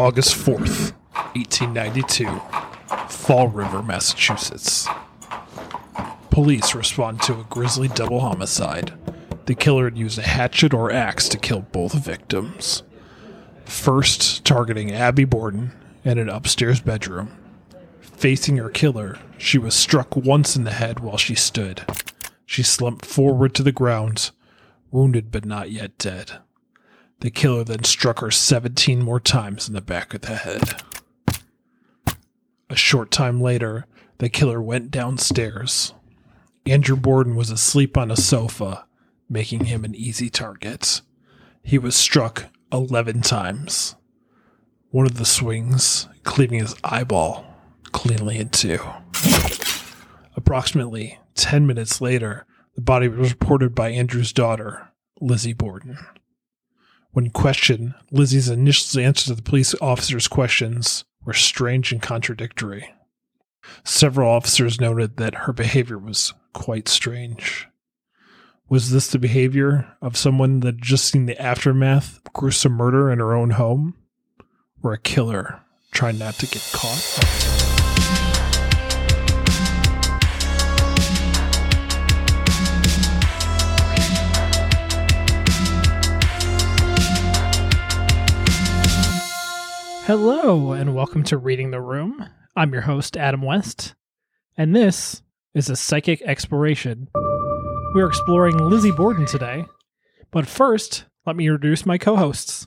August 4th, 1892, Fall River, Massachusetts. Police respond to a grisly double homicide. The killer had used a hatchet or axe to kill both victims. First, targeting Abby Borden in an upstairs bedroom. Facing her killer, she was struck once in the head while she stood. She slumped forward to the ground, wounded but not yet dead. The killer then struck her 17 more times in the back of the head. A short time later, the killer went downstairs. Andrew Borden was asleep on a sofa, making him an easy target. He was struck 11 times. One of the swings cleaving his eyeball cleanly in two. Approximately 10 minutes later, the body was reported by Andrew's daughter, Lizzie Borden. When questioned, Lizzie's initial answers to the police officers' questions were strange and contradictory. Several officers noted that her behavior was quite strange. Was this the behavior of someone that had just seen the aftermath of gruesome murder in her own home? Or a killer trying not to get caught? Hello, and welcome to Reading the Room. I'm your host, Adam West, and this is a psychic exploration. We're exploring Lizzie Borden today, but first, let me introduce my co hosts.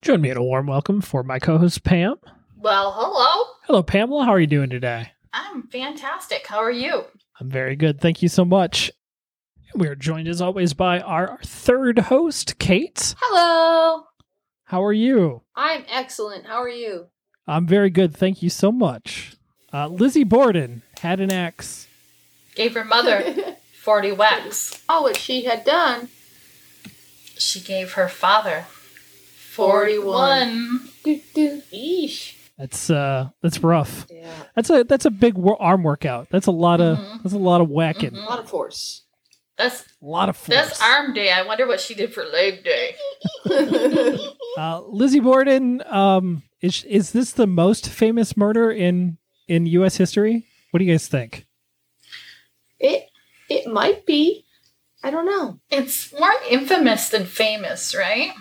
Join me in a warm welcome for my co host, Pam. Well, hello. Hello, Pamela. How are you doing today? I'm fantastic. How are you? I'm very good. Thank you so much. We are joined as always by our third host, Kate. Hello. How are you? I'm excellent. How are you? I'm very good. Thank you so much. Uh, Lizzie Borden had an axe. Gave her mother 40 whacks. oh, what she had done. She gave her father 41. 41. Do, do. Eesh. That's uh, that's rough. Yeah. That's a that's a big arm workout. That's a lot of Mhm. that's a lot of whacking. Mhm. A lot of force. That's A lot of force. that's arm day. I wonder what she did for leg day. Uh, Lizzie Borden. Um, is is this the most famous murder in in U.S. history? What do you guys think? it it might be. I don't know. It's more infamous than famous, right?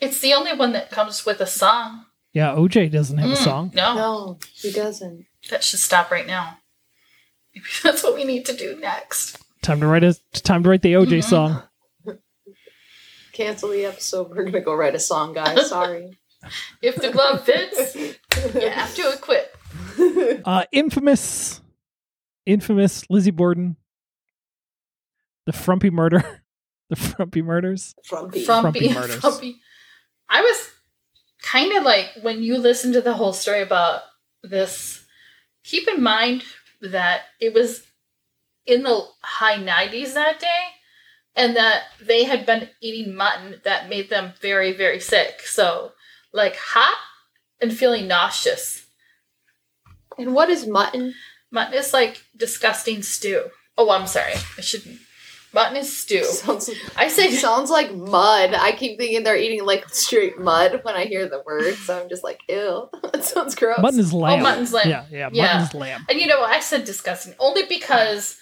It's the only one that comes with a song. Yeah, OJ doesn't have a Mm, song. No, No, he doesn't. that should stop right now. Maybe that's what we need to do next. Time to write a time to write the OJ Mhm. song. Cancel the episode. We're gonna go write a song, guys. Sorry. If the glove fits, you have to equip. Uh, infamous, infamous Lizzie Borden. The Frumpy murder. The Frumpy murders. Frumpy. Frumpy frumpy, murders. frumpy. I was kind of like when you listen to the whole story about this. Keep in mind that it was in the high 90s that day, and that they had been eating mutton that made them very, very sick. So, like hot and feeling nauseous. and what is mutton? Mutton is like disgusting stew. Oh, I'm sorry. I shouldn't. Mutton is stew. Sounds I say sounds like mud. I keep thinking they're eating like straight mud when I hear the word, so I'm just like, ew. That sounds gross. Mutton is lamb. Oh, mutton's lamb. Yeah, yeah, Yeah. mutton's lamb. And you know, I said disgusting only because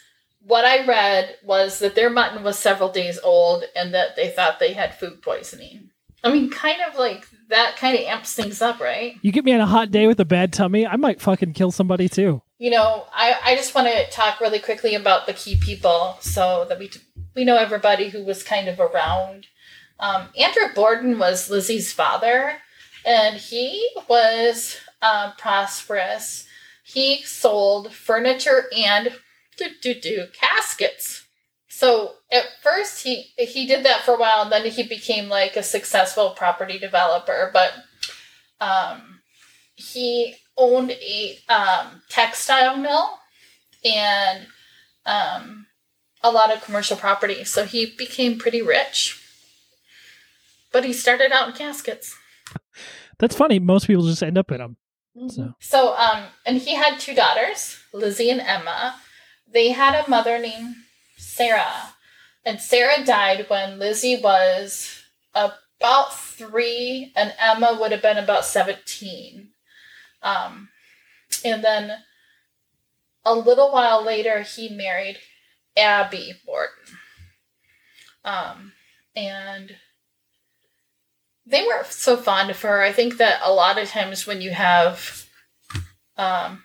what I read was that their mutton was several days old and that they thought they had food poisoning. I mean, kind of like that kind of amps things up, right? You get me on a hot day with a bad tummy, I might fucking kill somebody too. You know, I, I just want to talk really quickly about the key people so that we we know everybody who was kind of around. Um, Andrew Borden was Lizzie's father, and he was um, prosperous. He sold furniture and do do do caskets. So at first he he did that for a while, and then he became like a successful property developer. But um, he owned a um, textile mill and um, a lot of commercial property. So he became pretty rich. But he started out in caskets. That's funny. Most people just end up in them. Mhm. So So, um, and he had two daughters, Lizzie and Emma. They had a mother named Sarah. And Sarah died when Lizzie was about three, and Emma would have been about 17. Um, and then a little while later, he married Abby Morton. Um, and they weren't so fond of her. I think that a lot of times when you have um,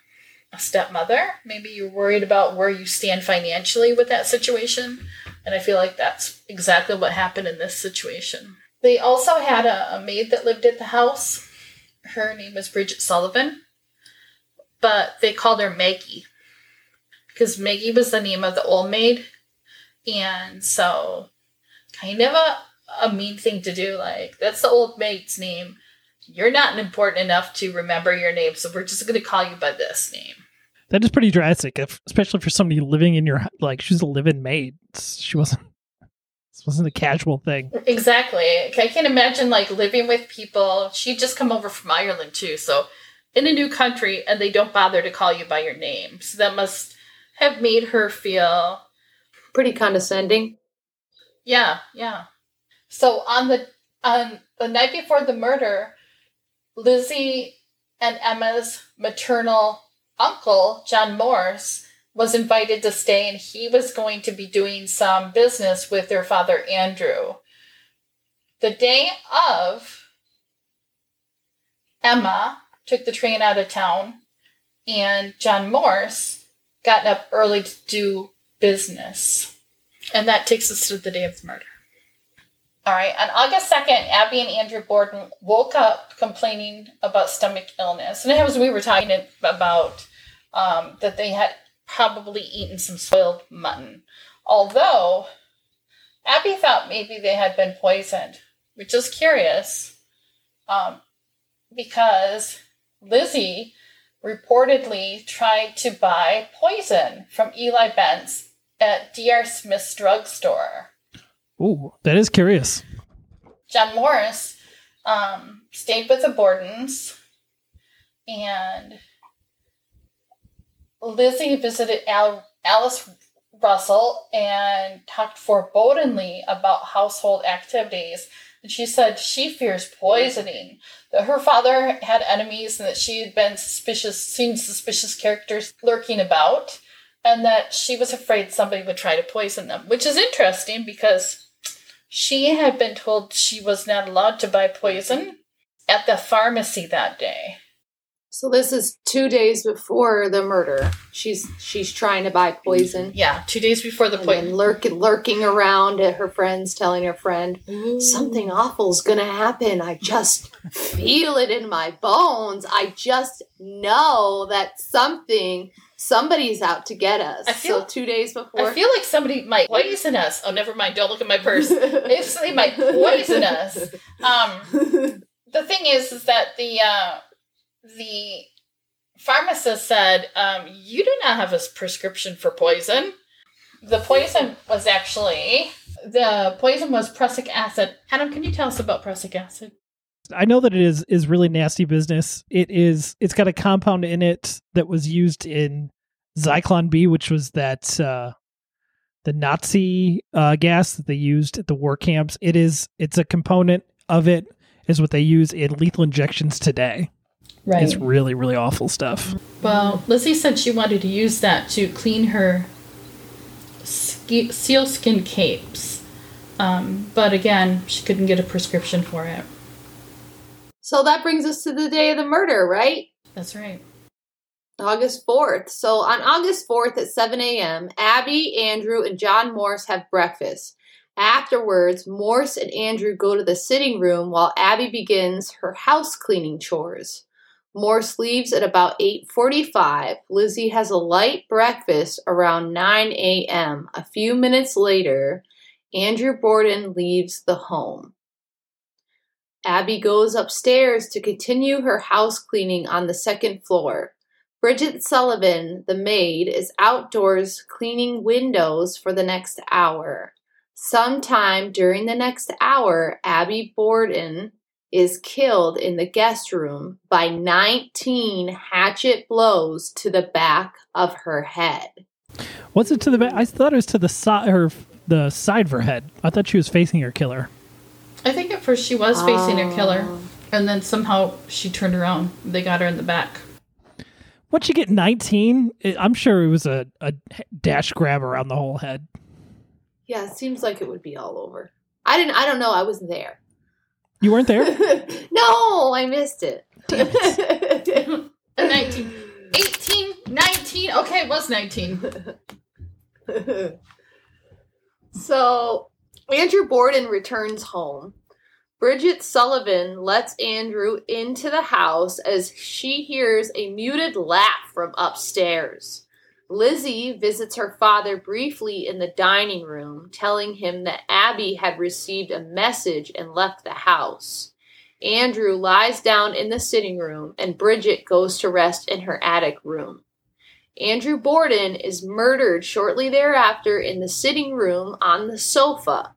a stepmother, maybe you're worried about where you stand financially with that situation. And I feel like that's exactly what happened in this situation. They also had a, a maid that lived at the house. Her name was Bridget Sullivan, but they called her Maggie because Maggie was the name of the old maid. And so, kind of a, a mean thing to do. Like, that's the old maid's name. You're not important enough to remember your name, so we're just going to call you by this name. That is pretty drastic, especially for somebody living in your like. She's a living maid. She wasn't. This wasn't a casual thing. Exactly. I can't imagine like living with people. She'd just come over from Ireland too, so in a new country, and they don't bother to call you by your name. So that must have made her feel Pretty condescending. Yeah, yeah. So on the on the night before the murder, Lizzie and Emma's maternal uncle, John Morse, was invited to stay and he was going to be doing some business with their father Andrew. The day of Emma took the train out of town and John Morse got up early to do business. And that takes us to the day of the murder. All right, on August 2nd, Abby and Andrew Borden woke up complaining about stomach illness. And it was we were talking about um, that they had probably eaten some spoiled mutton. Although Abby thought maybe they had been poisoned, which is curious um, because Lizzie reportedly tried to buy poison from Eli Bence at D.R. Smith's drugstore. Ooh, that is curious. John Morris um, stayed with the Bordens, and Lizzie visited Al- Alice Russell and talked forebodingly about household activities. And she said she fears poisoning, that her father had enemies, and that she had been suspicious, seen suspicious characters lurking about, and that she was afraid somebody would try to poison them, which is interesting because she had been told she was not allowed to buy poison at the pharmacy that day. So this is two days before the murder. She's she's trying to buy poison. Yeah, two days before the And poison. lurking lurking around at her friends, telling her friend, Something awful's gonna happen. I just feel it in my bones. I just know that something somebody's out to get us. I feel- so two days before I feel like somebody might poison us. Oh, never mind. Don't look at my purse. It's, they might poison us. Um, the thing is, is that the uh, the pharmacist said, um, "You do not have a prescription for poison." The poison was actually the poison was prussic acid. Adam, can you tell us about prussic acid? I know that it is is really nasty business. It is. It's got a compound in it that was used in Zyklon B, which was that uh, the Nazi uh, gas that they used at the war camps. It is. It's a component of it. Is what they use in lethal injections today. Right. It's really really awful stuff. Well, Lizzie said she wanted to use that to clean her ski- sealskin capes. Um, but again, she couldn't get a prescription for it. So that brings us to the day of the murder, right? That's right. August 4th. So on August 4th at 7 a.m., Abby, Andrew, and John Morse have breakfast. Afterwards, Morse and Andrew go to the sitting room while Abby begins her house cleaning chores. Morse leaves at about 8:45. Lizzie has a light breakfast around 9 a.m. A few minutes later, Andrew Borden leaves the home. Abby goes upstairs to continue her house cleaning on the second floor. Bridget Sullivan, the maid, is outdoors cleaning windows for the next hour. Sometime during the next hour, Abby Borden is killed in the guest room by 19 hatchet blows to the back of her head. What's it to the back? I thought it was to the side, her the side of her head. I thought she was facing her killer. I think at first she was facing her oh. killer, Oh. and then somehow she turned around. They got her in the back. Once you get 19, I'm sure it was a, a dash grab around the whole head. Yeah, it seems like it would be all over. I didn't. I don't know. I wasn't there. You weren't there? no, I missed it. A 19, 18, 19. Okay, it was 19. so Andrew Borden returns home. Bridget Sullivan lets Andrew into the house as she hears a muted laugh from upstairs. Lizzie visits her father briefly in the dining room, telling him that Abby had received a message and left the house. Andrew lies down in the sitting room, and Bridget goes to rest in her attic room. Andrew Borden is murdered shortly thereafter in the sitting room on the sofa.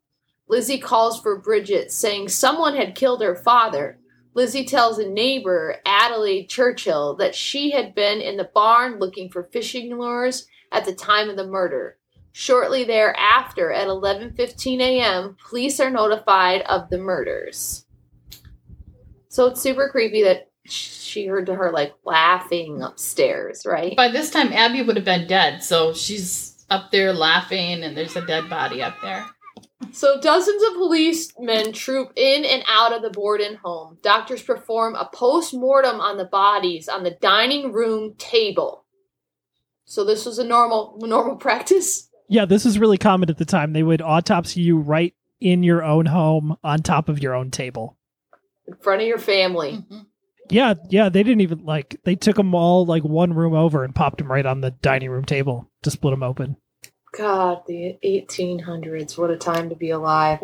Lizzie calls for Bridget, saying someone had killed her father. Lizzie tells a neighbor, Adelaide Churchill, that she had been in the barn looking for fishing lures at the time of the murder. Shortly thereafter, at 11:15 a.m., police are notified of the murders. So it's super creepy that she heard to her like laughing upstairs, right? By this time, Abby would have been dead, so she's up there laughing, and there's a dead body up there. So dozens of policemen troop in and out of the Borden home. Doctors perform a post-mortem on the bodies on the dining room table. So this was a normal normal practice. Yeah, this was really common at the time. They would autopsy you right in your own home on top of your own table. In front of your family. Mhm. Yeah, yeah, they didn't even like they took them all like one room over and popped them right on the dining room table to split them open. God, the 1800s. What a time to be alive.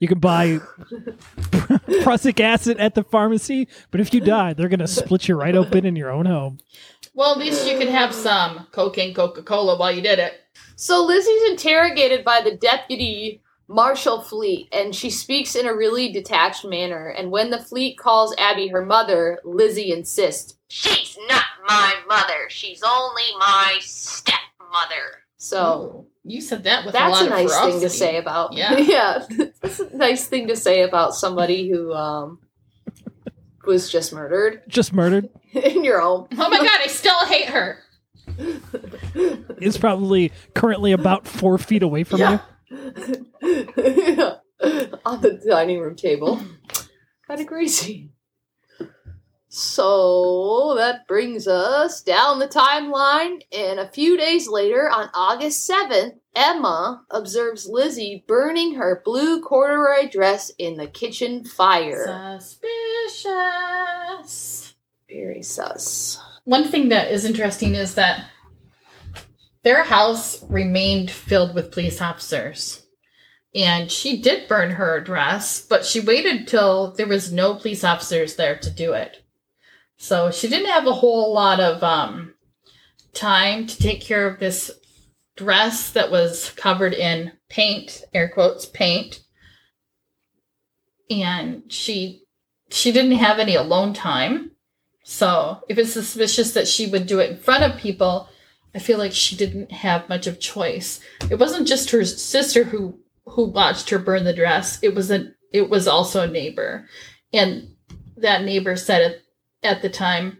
You can buy prussic acid at the pharmacy, but if you die, they're gonna split you right open in your own home. Well, at least you could have some cocaine Coca Cola while you did it. So Lizzie's interrogated by the deputy Marshal Fleet, and she speaks in a really detached manner. And when the fleet calls Abby her mother, Lizzie insists, She's not my mother. She's only my stepmother. So Oh, you said that with a that's lot a of nice thing to say about Yeah. yeah. That's a nice thing to say about somebody who um was just murdered Just murdered. in your home. Oh my god, I still hate her. Is probably currently about four feet away from Yeah. you. on the dining room table. kind of crazy. So that brings us down the timeline, and a few days later, on August 7th, Emma observes Lizzie burning her blue corduroy dress in the kitchen fire. Suspicious. Very sus. One thing that is interesting is that their house remained filled with police officers. And she did burn her dress, but she waited till there was no police officers there to do it. So she didn't have a whole lot of um, time to take care of this dress that was covered in paint, air quotes, paint. And she she didn't have any alone time. So if it's suspicious that she would do it in front of people, I feel like she didn't have much of choice. It wasn't just her sister who who watched her burn the dress. It was a it was also a neighbor. And that neighbor said at, the time,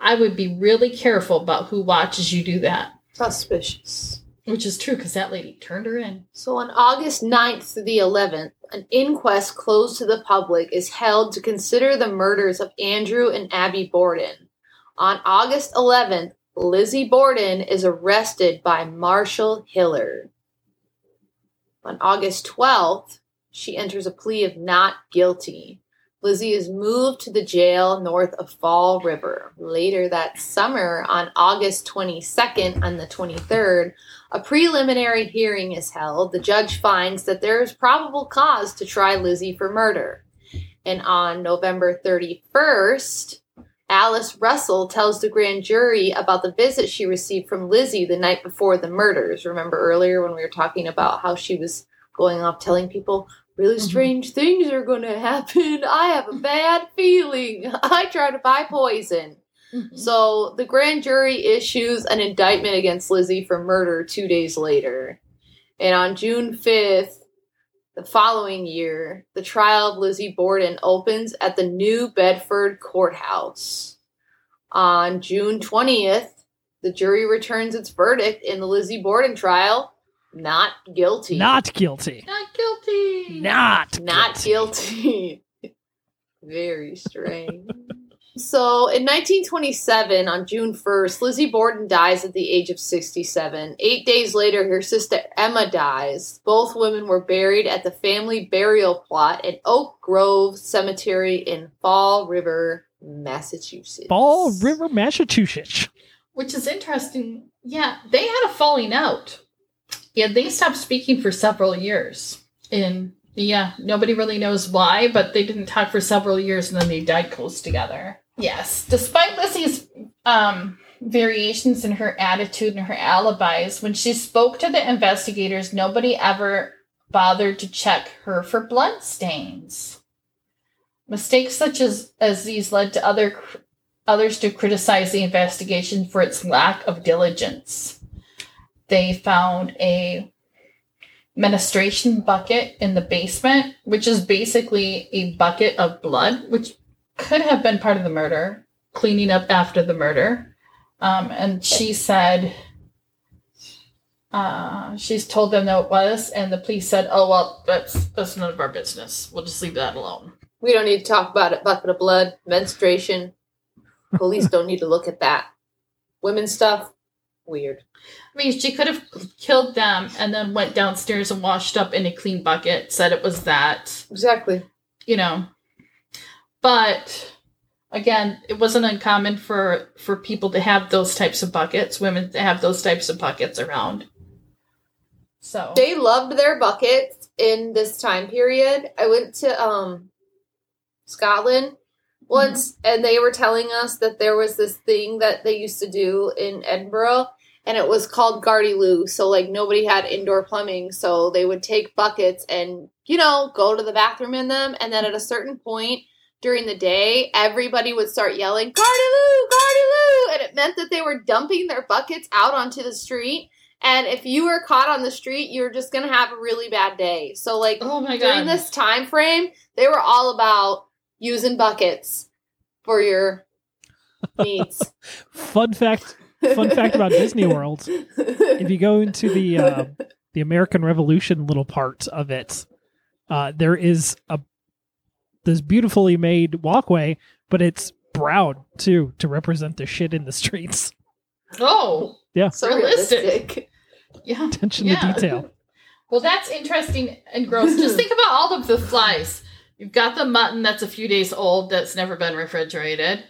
I would be really careful about who watches you do that. Suspicious. Which is true because that lady turned her in. So on August 9th to the 11th, an inquest closed to the public is held to consider the murders of Andrew and Abby Borden. On August 11th, Lizzie Borden is arrested by Marshall Hiller. On August 12th, she enters a plea of not guilty. Lizzie is moved to the jail north of Fall River. Later that summer, on August 22nd and the 23rd, a preliminary hearing is held. The judge finds that there is probable cause to try Lizzie for murder. And on November 31st, Alice Russell tells the grand jury about the visit she received from Lizzie the night before the murders. Remember earlier when we were talking about how she was going off telling people, really mm-hmm. strange things are going to happen. I have a bad feeling. I try to buy poison. Mm-hmm. So the grand jury issues an indictment against Lizzie for murder two days later. And on June 5th, The following year, the trial of Lizzie Borden opens at the New Bedford Courthouse. On June 20th, the jury returns its verdict in the Lizzie Borden trial not guilty. Not guilty. Not guilty. Not Not guilty. Very strange. so in 1927, on June 1st, Lizzie Borden dies at the age of 67. Eight days later, her sister Emma dies. Both women were buried at the family burial plot at Oak Grove Cemetery in Fall River, Massachusetts. Fall River, Massachusetts. Which is interesting. Yeah, they had a falling out. Yeah, they stopped speaking for several years. And yeah, nobody really knows why, but they didn't talk for several years and then they died close together. Yes. Despite Lizzie's um variations in her attitude and her alibis, when she spoke to the investigators, nobody ever bothered to check her for blood stains. Mistakes such as, as these led to other others to criticize the investigation for its lack of diligence. They found a menstruation bucket in the basement, which is basically a bucket of blood, which could have been part of the murder, cleaning up after the murder. Um, and she said, uh, she's told them that it was, and the police said, "Oh well, that's that's none of our business. We'll just leave that alone." We don't need to talk about it. Bucket of blood, menstruation. Police don't need to look at that. Women's stuff, weird. I mean, she could have killed them and then went downstairs and washed up in a clean bucket, said it was that, Exactly. you know. But again, it wasn't uncommon for for people to have those types of buckets, women to have those types of buckets around. So They loved their buckets in this time period. I went to um Scotland once and they were telling us that there was this thing that they used to do in Edinburgh and it was called Gardy Loo. So like nobody had indoor plumbing, so they would take buckets and you know, go to the bathroom in them and then at a certain point during the day, everybody would start yelling, Gardy Gardy Loo! And it meant that they were dumping their buckets out onto the street. And if you were caught on the street, you were just gonna have a really bad day. So like Oh my during god. this time frame, they were all about using buckets for your needs. Fun fact. Fun fact about Disney World: if you go into the uh, the American Revolution little part of it, uh, there is a this beautifully made walkway, but it's brown too to represent the shit in the streets. oh, so Realistic. realistic. yeah. Attention Yeah. to detail. Well, that's interesting and gross. Just think about all of the flies. You've got the mutton that's a few days old that's never been refrigerated.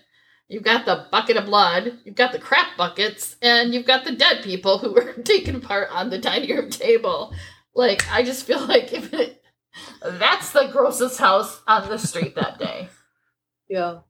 You've got the bucket of blood. You've got the crap buckets, and you've got the dead people who were taken apart on the dining room table. Like, I just feel like if it, that's the grossest house on the street that day. Yeah.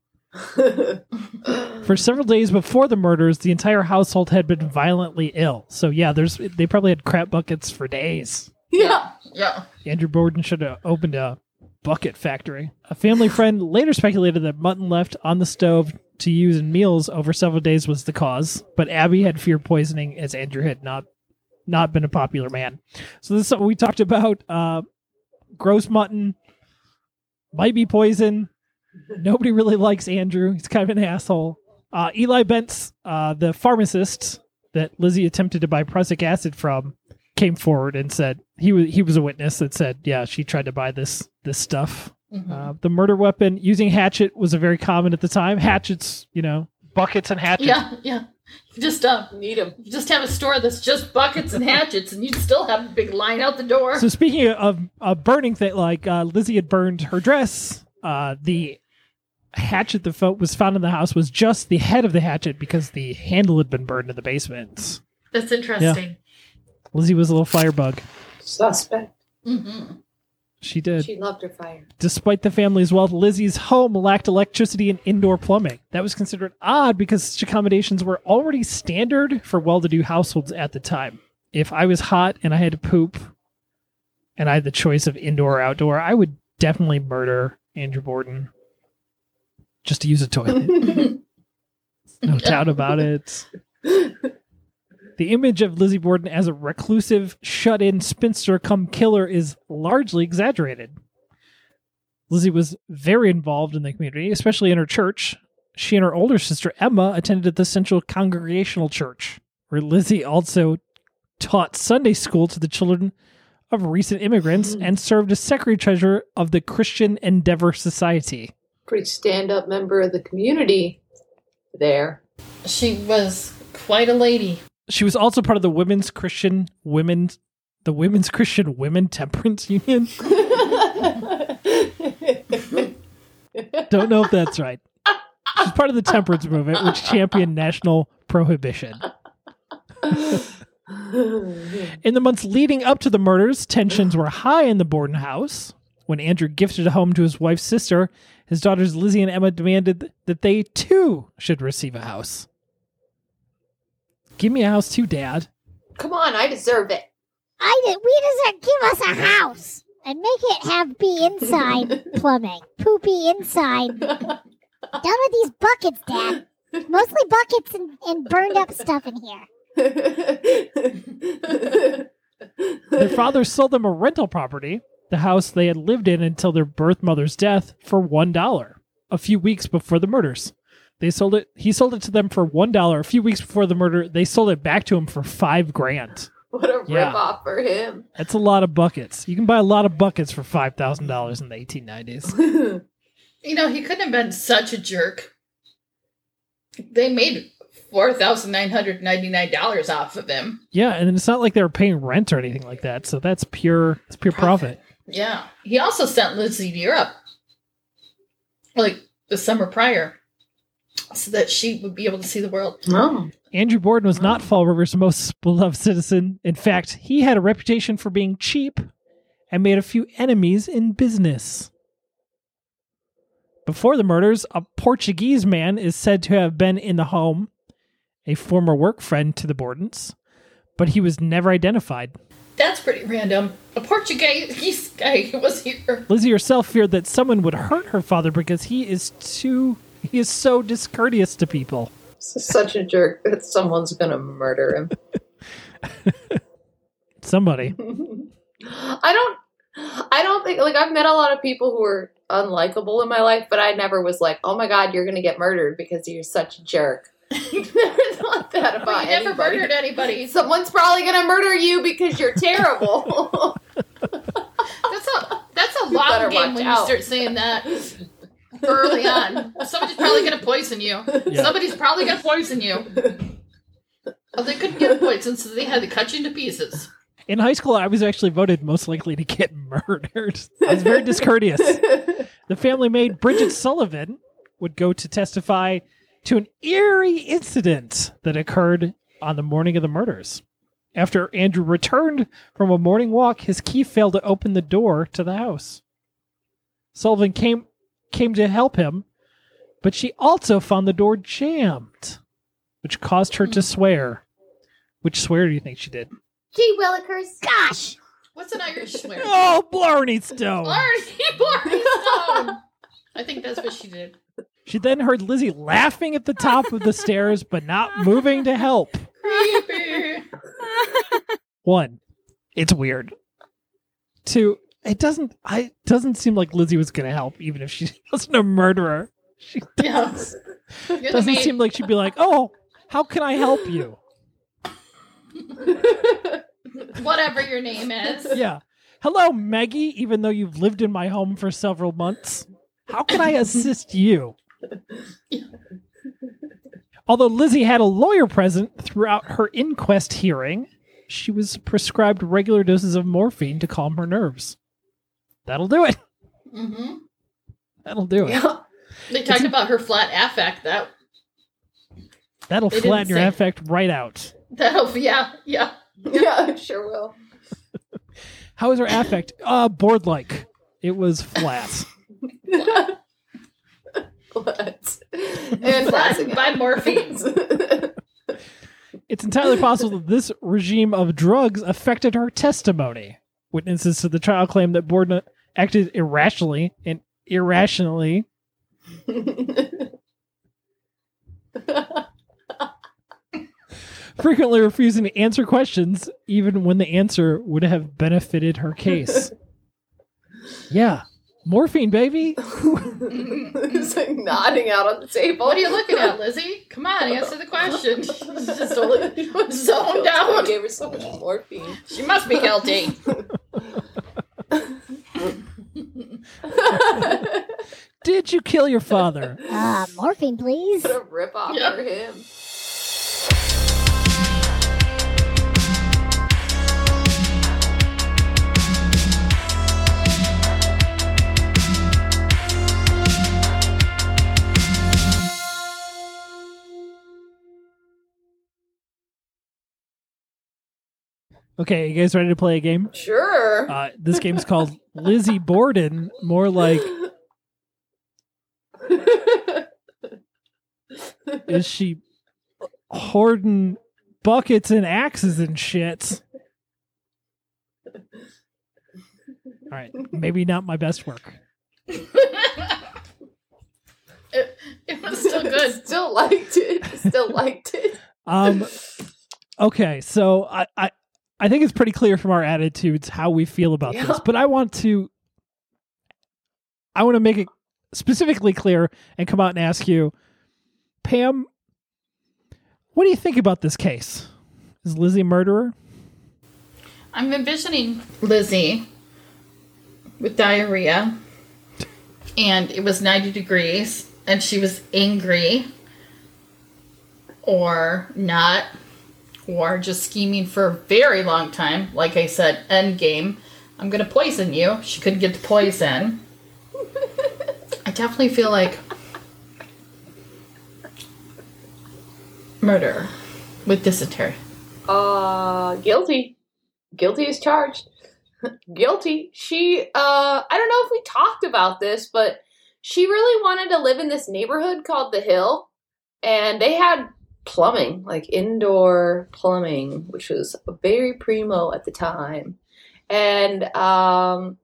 For several days before the murders, the entire household had been violently ill. So yeah, there's they probably had crap buckets for days. yeah. Yeah. Andrew Borden should have opened a bucket factory. A family friend later speculated that mutton left on the stove to use in meals over several days was the cause, but Abby had feared poisoning as Andrew had not not been a popular man. So this we talked about. Uh, gross mutton might be poison. Nobody really likes Andrew. He's kind of an asshole. Uh, Eli Bence, uh, the pharmacist that Lizzie attempted to buy prussic acid from, came forward and said he was he was a witness that said, yeah, she tried to buy this this stuff. Mhm. Uh, the murder weapon using hatchet was a very common at the time. Hatchets, you know, buckets and hatchets. yeah, yeah. You just uh, Need them. you just have a store that's just buckets and hatchets, and you'd still have a big line out the door. So speaking of a burning thing, like uh, Lizzie had burned her dress, uh, the hatchet that fo- was found in the house was just the head of the hatchet because the handle had been burned in the basement. That's interesting. Lizzie was a little firebug. Suspect. hmm She did. She loved her fire. Despite the family's wealth, Lizzie's home lacked electricity and indoor plumbing. That was considered odd because such accommodations were already standard for well to do households at the time. If I was hot and I had to poop and I had the choice of indoor or outdoor, I would definitely murder Andrew Borden just to use a toilet. no doubt about it. The image of Lizzie Borden as a reclusive, shut in spinster come killer is largely exaggerated. Lizzie was very involved in the community, especially in her church. She and her older sister Emma attended the Central Congregational Church, where Lizzie also taught Sunday school to the children of recent immigrants hmm. and served as secretary treasurer of the Christian Endeavor Society. Pretty stand up member of the community there. She was quite a lady. She was also part of the Women's Christian Women, the Women's Christian Women Temperance Union. Don't know if that's right. She's part of the temperance movement, which championed national prohibition. In the months leading up to the murders, tensions were high in the Borden house. When Andrew gifted a home to his wife's sister, his daughters Lizzie and Emma demanded that they too should receive a house. Give me a house too, Dad. Come on, I deserve it. I did. We deserve. Give us a house and make it have be inside plumbing, poopy inside. Done with these buckets, Dad. Mostly buckets and, and burned up stuff in here. Their father sold them a rental property, the house they had lived in until their birth mother's death, for one dollar. A few weeks before the murders, they sold it. He sold it to them for one dollar. A few weeks before the murder, they sold it back to him for five grand. what a Yeah. rip off for him. That's a lot of buckets. You can buy a lot of buckets for five thousand dollars in the eighteen nineties. You know, he couldn't have been such a jerk. They made four thousand nine hundred ninety nine dollars off of him. Yeah, and it's not like they were paying rent or anything like that. So that's pure. It's pure profit. Yeah. He also sent Lizzie to Europe, like the summer prior, so that she would be able to see the world. oh. Andrew Borden was not Fall River's most beloved citizen. In fact, he had a reputation for being cheap and made a few enemies in business. Before the murders, a Portuguese man is said to have been in the home, a former work friend to the Bordens, but he was never identified. That's pretty random. A Portuguese guy was here. Lizzie herself feared that someone would hurt her father because he is too he is so discourteous to people. This such a jerk that someone's gonna murder him. Somebody. I don't I don't think like I've met a lot of people who are unlikable in my life, but I never was like, oh my god, you're gonna get murdered because you're such a jerk. never thought that But about he never anybody. murdered anybody. Someone's probably gonna murder you because you're terrible. That's a that's a You long game when out. you start saying that early on. Somebody's probably gonna poison you. Yeah. Somebody's probably gonna poison you. Oh, they couldn't get poisoned, so they had to cut you into pieces. In high school, I was actually voted most likely to get murdered. I was very discourteous. The family maid, Bridget Sullivan, would go to testify to an eerie incident that occurred on the morning of the murders. After Andrew returned from a morning walk, his key failed to open the door to the house. Sullivan came came to help him, but she also found the door jammed, which caused her to hmm. swear. Which swear do you think she did? Gee willikers. Gosh. What's an Irish swear? Oh, Blarney Stone! Blarney, Barney Stone. I think that's what she did. She then heard Lizzie laughing at the top of the stairs, but not moving to help. Creepy. One, it's weird. Two, it doesn't. I doesn't seem like Lizzie was going to help, even if she wasn't a murderer. She does, the doesn't seem like she'd be like, "Oh, how can I help you?" whatever your name is. Yeah. Hello, Maggie. Even though you've lived in my home for several months, how can I assist you? Although Lizzie had a lawyer present throughout her inquest hearing, she was prescribed regular doses of morphine to calm her nerves. That'll do it. hmm That'll do it. yeah. They talked about her flat affect. That That'll They flatten your say. affect right out. that'll yeah yeah. yeah, it sure will. How is her affect? Uh, board like. It was flat. What? And passing By out. morphine. It's entirely possible that this regime of drugs affected her testimony. Witnesses to the trial claim that Borden acted irrationally and irrationally. frequently refusing to answer questions, even when the answer would have benefited her case. yeah, morphine, baby. He's like nodding out on the table. What are you looking at, Lizzie? Come on, answer the question. She's just totally zoned zoned out. I gave her so much morphine. She must be guilty. Did you kill your father? Uh, morphine, please. What a rip off Yeah. for him. Okay, you guys ready to play a game? Sure. Uh, this game's called Lizzie Borden. More like, is she hoarding buckets and axes and shit? All right, maybe not my best work. it, it was still good. Still liked it. Still liked it. Um, okay, so I, I, I think it's pretty clear from our attitudes how we feel about Yeah. this, but I want to, I want to make it specifically clear and come out and ask you, Pam, what do you think about this case? Is Lizzie a murderer? I'm envisioning Lizzie with diarrhea, and it was 90 degrees, and she was angry, or not, or just scheming for a very long time. Like I said, end game. I'm gonna poison you. She couldn't get the poison. I definitely feel like murder with dysentery. Uh, guilty. Guilty is charged. guilty. She, uh, I don't know if we talked about this, but she really wanted to live in this neighborhood called The Hill. And they had plumbing, like indoor plumbing, which was very primo at the time. And, um,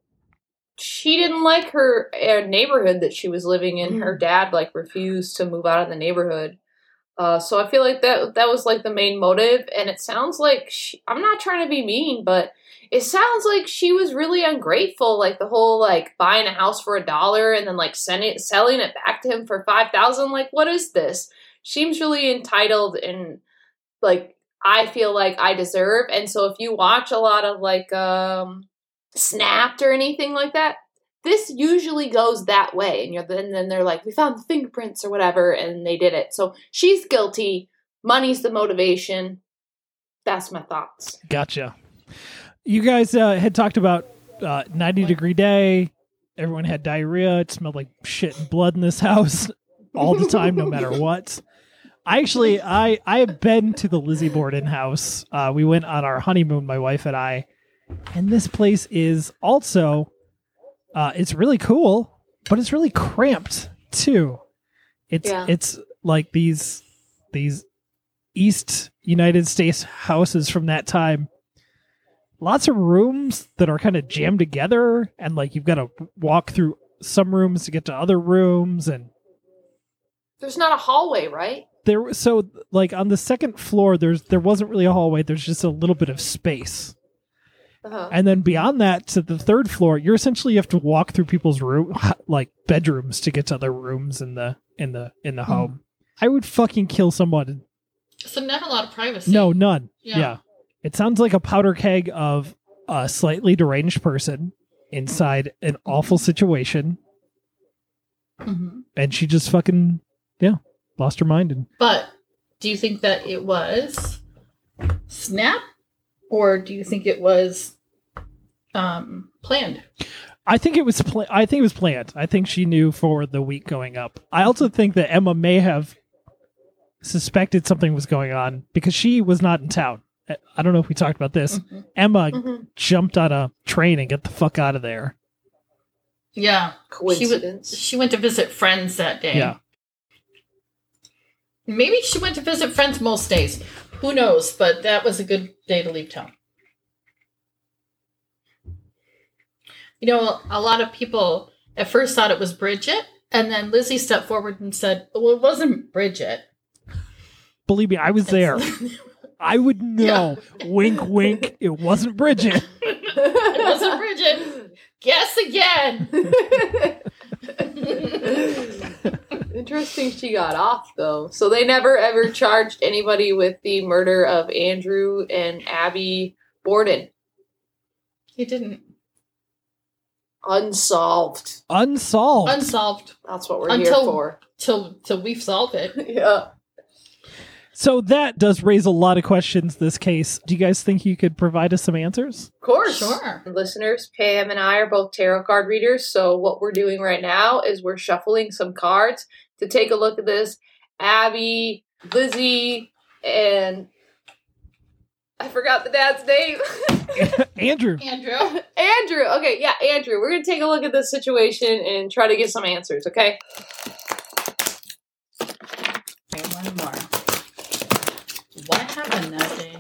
she didn't like her uh, neighborhood that she was living in. Her dad, like, refused to move out of the neighborhood. Uh, so I feel like that that was like the main motive, and it sounds like she, I'm not trying to be mean, but it sounds like she was really ungrateful. Like the whole like buying a house for a dollar and then like sending selling it back to him for five thousand. Like what is this? Seems really entitled and like I feel like I deserve. And so if you watch a lot of like um Snapped or anything like that, this usually goes that way and you're then then they're like we found the fingerprints or whatever and they did it so she's guilty money's the motivation that's my thoughts Gotcha. You guys uh, had talked about uh, 90 degree day. Everyone had diarrhea. It smelled like shit and blood in this house all the time, no matter what. I actually, I I have been to the Lizzie Borden house. Uh, we went on our honeymoon, my wife and I, and this place is also, uh, it's really cool, but it's really cramped too. It's Yeah. it's like these these East United States houses from that time lots of rooms that are kind of jammed together and like you've got to walk through some rooms to get to other rooms and there's not a hallway right there so like on the second floor there's there wasn't really a hallway there's just a little bit of space uh-huh. and then beyond that to the third floor you're essentially you have to walk through people's room like bedrooms to get to other rooms in the in the in the home i would fucking kill someone So not a lot of privacy. no none Yeah. yeah it sounds like a powder keg of a slightly deranged person inside an awful situation Mhm. and she just fucking yeah lost her mind and But do you think that it was snap, or do you think it was um, planned? i think it was pla- i think it was planned. I think she knew for the week going up. I also think that emma may have suspected something was going on because she was not in town. I- i don't know if we talked about this. Mhm. emma Mhm. jumped on a train and get the fuck out of there. Yeah, coincidence. she went to visit friends that day. yeah Maybe she went to visit friends most days. Who knows? But that was a good day to leave town. You know, a lot of people at first thought it was Bridget, and then Lizzie stepped forward and said, "Well, it wasn't Bridget." believe me i was there I would know. wink, wink. It wasn't Bridget. It wasn't Bridget. Guess again. Interesting she got off though. So they never ever charged anybody with the murder of Andrew and Abby Borden. he didn't. Unsolved. Unsolved. Unsolved That's what we're Until- here for. till till we solve it. Yeah. so that does raise a lot of questions, this case. Do you guys think you could provide us some answers? Of course. Sure. Listeners, Pam and I are both tarot card readers, so what we're doing right now is we're shuffling some cards to take a look at this. Abby, Lizzie, and I forgot the dad's name. Andrew. Andrew. Andrew. Okay, yeah, Andrew. We're gonna take a look at this situation and try to get some answers, okay? Okay, one more. What happened that day?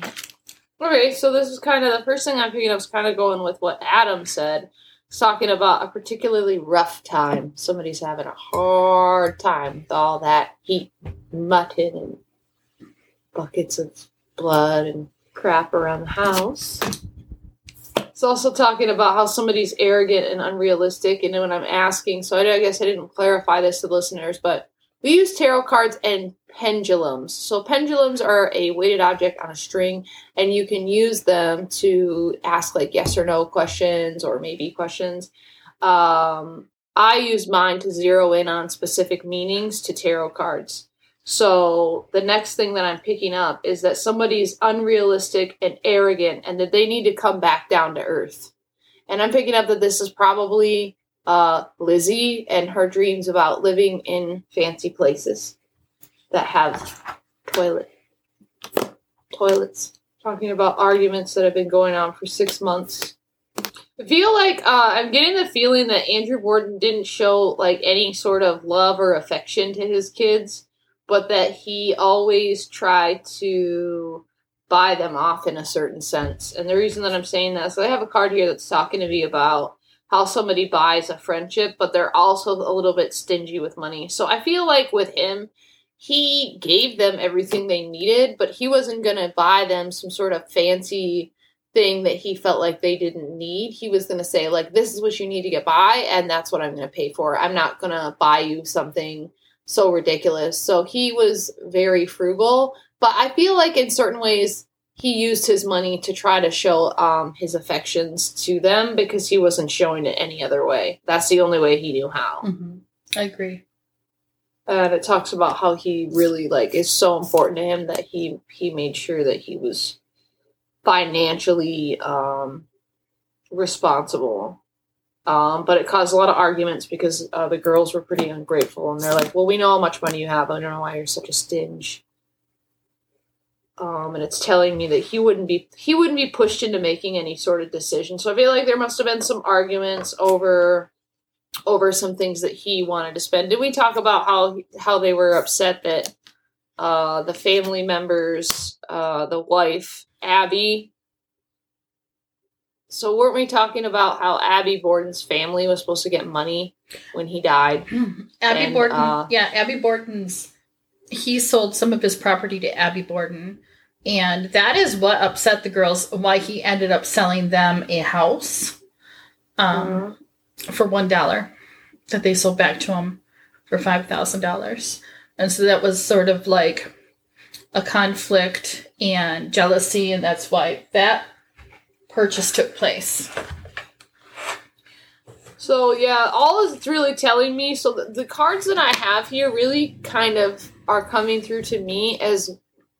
Okay, so this is kind of the first thing I'm picking up is kind of going with what Adam said. Talking about a particularly rough time. Somebody's having a hard time with all that heat, mutton, and buckets of blood and crap around the house. It's also talking about how somebody's arrogant and unrealistic. And when I'm asking, so I guess I didn't clarify this to the listeners, but we use tarot cards and pendulums. So pendulums are a weighted object on a string and you can use them to ask like yes or no questions or maybe questions. Um, I use mine to zero in on specific meanings to tarot cards. So the next thing that I'm picking up is that somebody's unrealistic and arrogant and that they need to come back down to earth. And I'm picking up that this is probably uh, Lizzie and her dreams about living in fancy places that have toilet toilets. Talking about arguments that have been going on for six months. I feel like uh, I'm getting the feeling that Andrew Borden didn't show like any sort of love or affection to his kids, but that he always tried to buy them off in a certain sense. And the reason that I'm saying that is I have a card here that's talking to me about how somebody buys a friendship, but they're also a little bit stingy with money. So I feel like with him, he gave them everything they needed, but he wasn't going to buy them some sort of fancy thing that he felt like they didn't need. He was going to say, like, this is what you need to get by, and that's what I'm going to pay for. I'm not going to buy you something so ridiculous. So he was very frugal, but I feel like in certain ways, he used his money to try to show um, his affections to them because he wasn't showing it any other way. That's the only way he knew how. Mm-hmm. I agree. and it talks about how he really like is so important to him that he he made sure that he was financially um responsible um but it caused a lot of arguments because uh, the girls were pretty ungrateful and they're like well we know how much money you have i don't know why you're such a stinge um and it's telling me that he wouldn't be he wouldn't be pushed into making any sort of decision so i feel like there must have been some arguments over over some things that he wanted to spend. Did we talk about how how they were upset that uh, the family members, uh, the wife Abby? So weren't we talking about how Abby Borden's family was supposed to get money when he died? Abby And, Borden. uh, yeah, Abby Borden's. He sold some of his property to Abby Borden, and that is what upset the girls. Why he ended up selling them a house, um, Mhm. for one dollar, that they sold back to him for five thousand dollars, and so that was sort of like a conflict and jealousy, and that's why that purchase took place. So yeah, all it's really telling me. So the, the cards that I have here really kind of are coming through to me as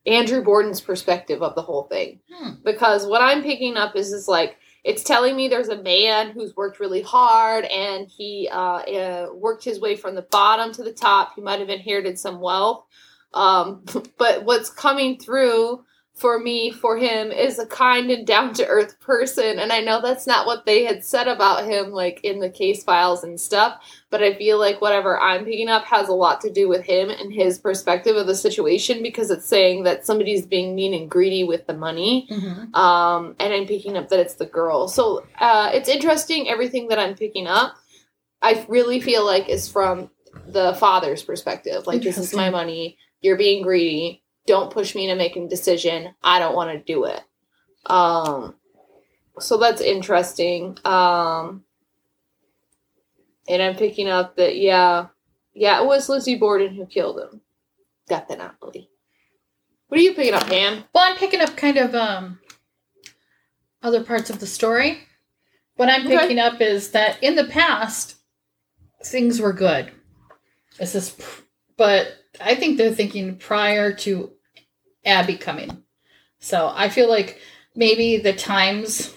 Andrew Borden's perspective of the whole thing. Hmm. Because what I'm picking up is is like it's telling me there's a man who's worked really hard and he uh, uh, worked his way from the bottom to the top. He might have inherited some wealth, um, but what's coming through for me for him is a kind and down to earth person and i know that's not what they had said about him like in the case files and stuff but i feel like whatever i'm picking up has a lot to do with him and his perspective of the situation because it's saying that somebody's being mean and greedy with the money Mm-hmm. um, and I'm picking up that it's the girl. So uh, it's interesting everything that I'm picking up. I really feel like is from the father's perspective. Like this is my money. You're being greedy. Don't push me into making a decision. I don't want to do it. Um, so that's interesting. Um, and I'm picking up that yeah, yeah, it was Lizzie Borden who killed him. Definitely. What are you picking up, Pam? Well, I'm picking up kind of um other parts of the story. What I'm Okay. picking up is that in the past things were good. This is, but I think they're thinking prior to Abby coming. So I feel like maybe the times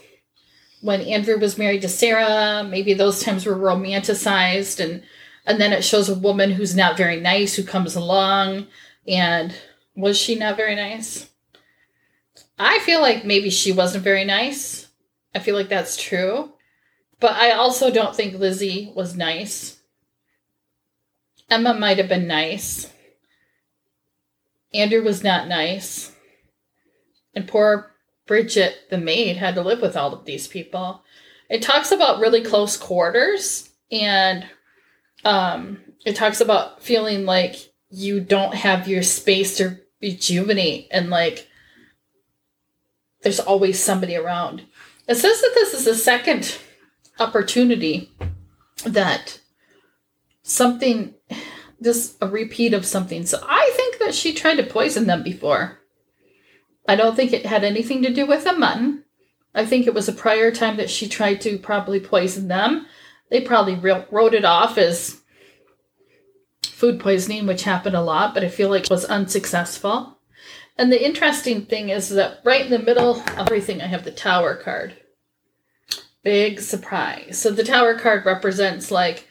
when Andrew was married to Sarah, maybe those times were romanticized, and and then it shows a woman who's not very nice who comes along, and was she not very nice? I feel like maybe she wasn't very nice. I feel like that's true. But I also don't think Lizzie was nice. Emma might have been nice. Andrew was not nice. And poor Bridget, the maid, had to live with all of these people. It talks about really close quarters and um, it talks about feeling like you don't have your space to rejuvenate and like there's always somebody around. It says that this is the second opportunity that something this a repeat of something. So I think that she tried to poison them before. I don't think it had anything to do with the mutton. I think it was a prior time that she tried to probably poison them. They probably wrote wrote it off as food poisoning, which happened a lot, but I feel like was unsuccessful. And the interesting thing is that right in the middle of everything, I have the tower card. Big surprise. So the tower card represents like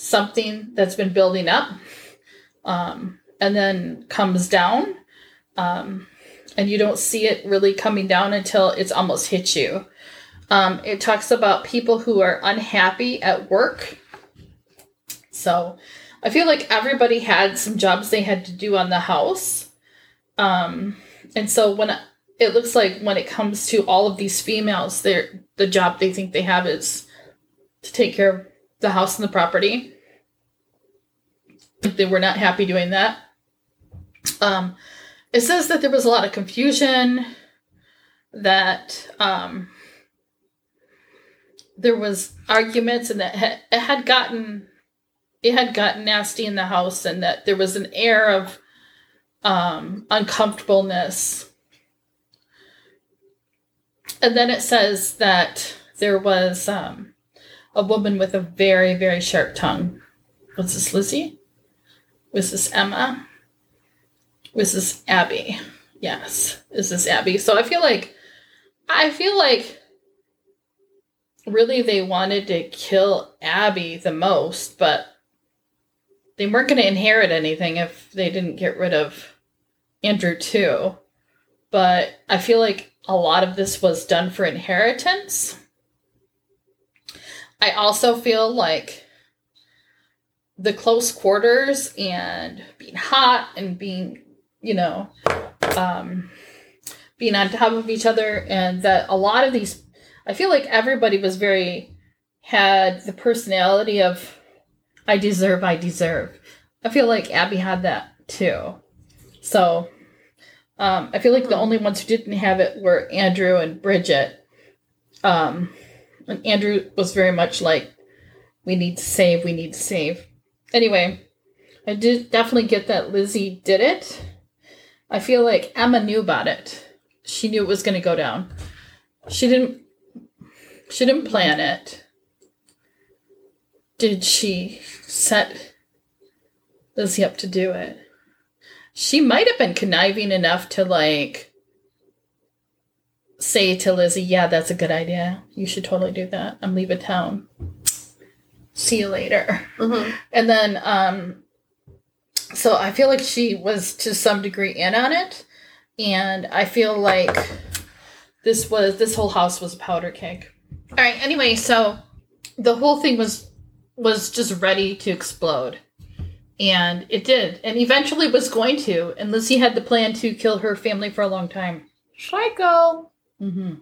something that's been building up um, and then comes down. Um, and you don't see it really coming down until it's almost hit you. Um, it talks about people who are unhappy at work. So I feel like everybody had some jobs they had to do on the house. Um, and so when it looks like when it comes to all of these females, their the job they think they have is to take care of the house and the property. They were not happy doing that. Um, it says that there was a lot of confusion, that um, there was arguments, and that it had gotten it had gotten nasty in the house, and that there was an air of um, uncomfortableness. And then it says that there was um, a woman with a very, very sharp tongue. Was this Lizzie? Was this Emma? Was this Abby? Yes, is this Abby? So I feel like, I feel like really they wanted to kill Abby the most, but they weren't going to inherit anything if they didn't get rid of Andrew too. But I feel like a lot of this was done for inheritance. I also feel like the close quarters and being hot and being, you know, um, being on top of each other, and that a lot of these, I feel like everybody was very, had the personality of, I deserve, I deserve. I feel like Abby had that too. So, um, I feel like the only ones who didn't have it were Andrew and Bridget. Um, and Andrew was very much like, we need to save, we need to save. Anyway, I did definitely get that Lizzie did it. I feel like Emma knew about it. She knew it was going to go down. She didn't. She didn't plan it. Did she set Lizzie up to do it? She might have been conniving enough to like say to Lizzie, "Yeah, that's a good idea. You should totally do that. I'm leaving town. See you later." Mm-hmm. And then, um, so I feel like she was to some degree in on it. And I feel like this was, this whole house was a powder keg. All right. Anyway, so the whole thing was, was just ready to explode. And it did. And eventually was going to. And Lizzie had the plan to kill her family for a long time. Psycho. Hmm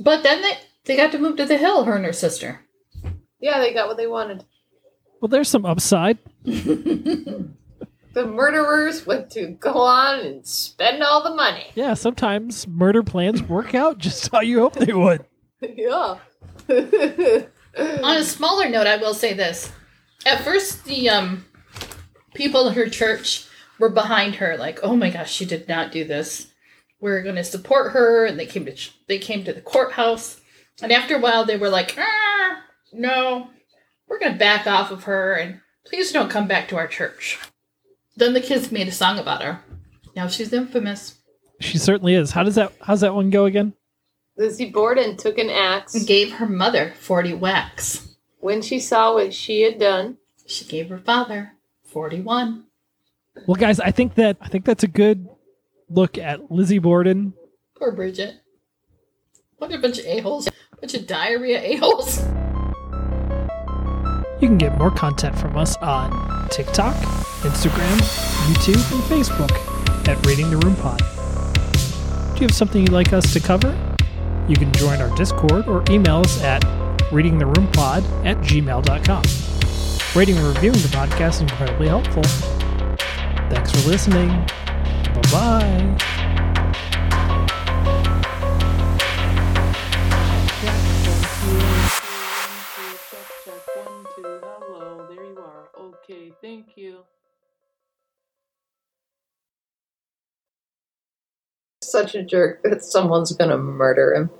But then they, they got to move to the hill, her and her sister. Yeah, they got what they wanted. Well, there's some upside. the murderers went to go on and spend all the money. Yeah, sometimes murder plans work out just how you hope they would. yeah. On a smaller note, I will say this. At first, the um, people in her church were behind her, like, "Oh my gosh, she did not do this. We're going to support her." And they came to ch- they came to the courthouse, and after a while, they were like, "Ah, no, we're going to back off of her, and please don't come back to our church." Then the kids made a song about her. Now she's infamous. She certainly is. How does that how's that one go again? Lizzie Borden took an axe. And gave her mother forty whacks. When she saw what she had done, She gave her father forty-one. Well, guys, I think that I think that's a good look at Lizzie Borden. Poor Bridget. What a bunch of a-holes. Bunch of diarrhea a-holes. You can get more content from us on TikTok, Instagram, YouTube, and Facebook at Reading the Room Pod. Do you have something you'd like us to cover? You can join our Discord or email us at readingtheroompod at gmail.com. Rating and reviewing the podcast is incredibly helpful. Thanks for listening. Bye bye. Hello, there you are. Okay, thank you. Such a jerk that someone's gonna murder him.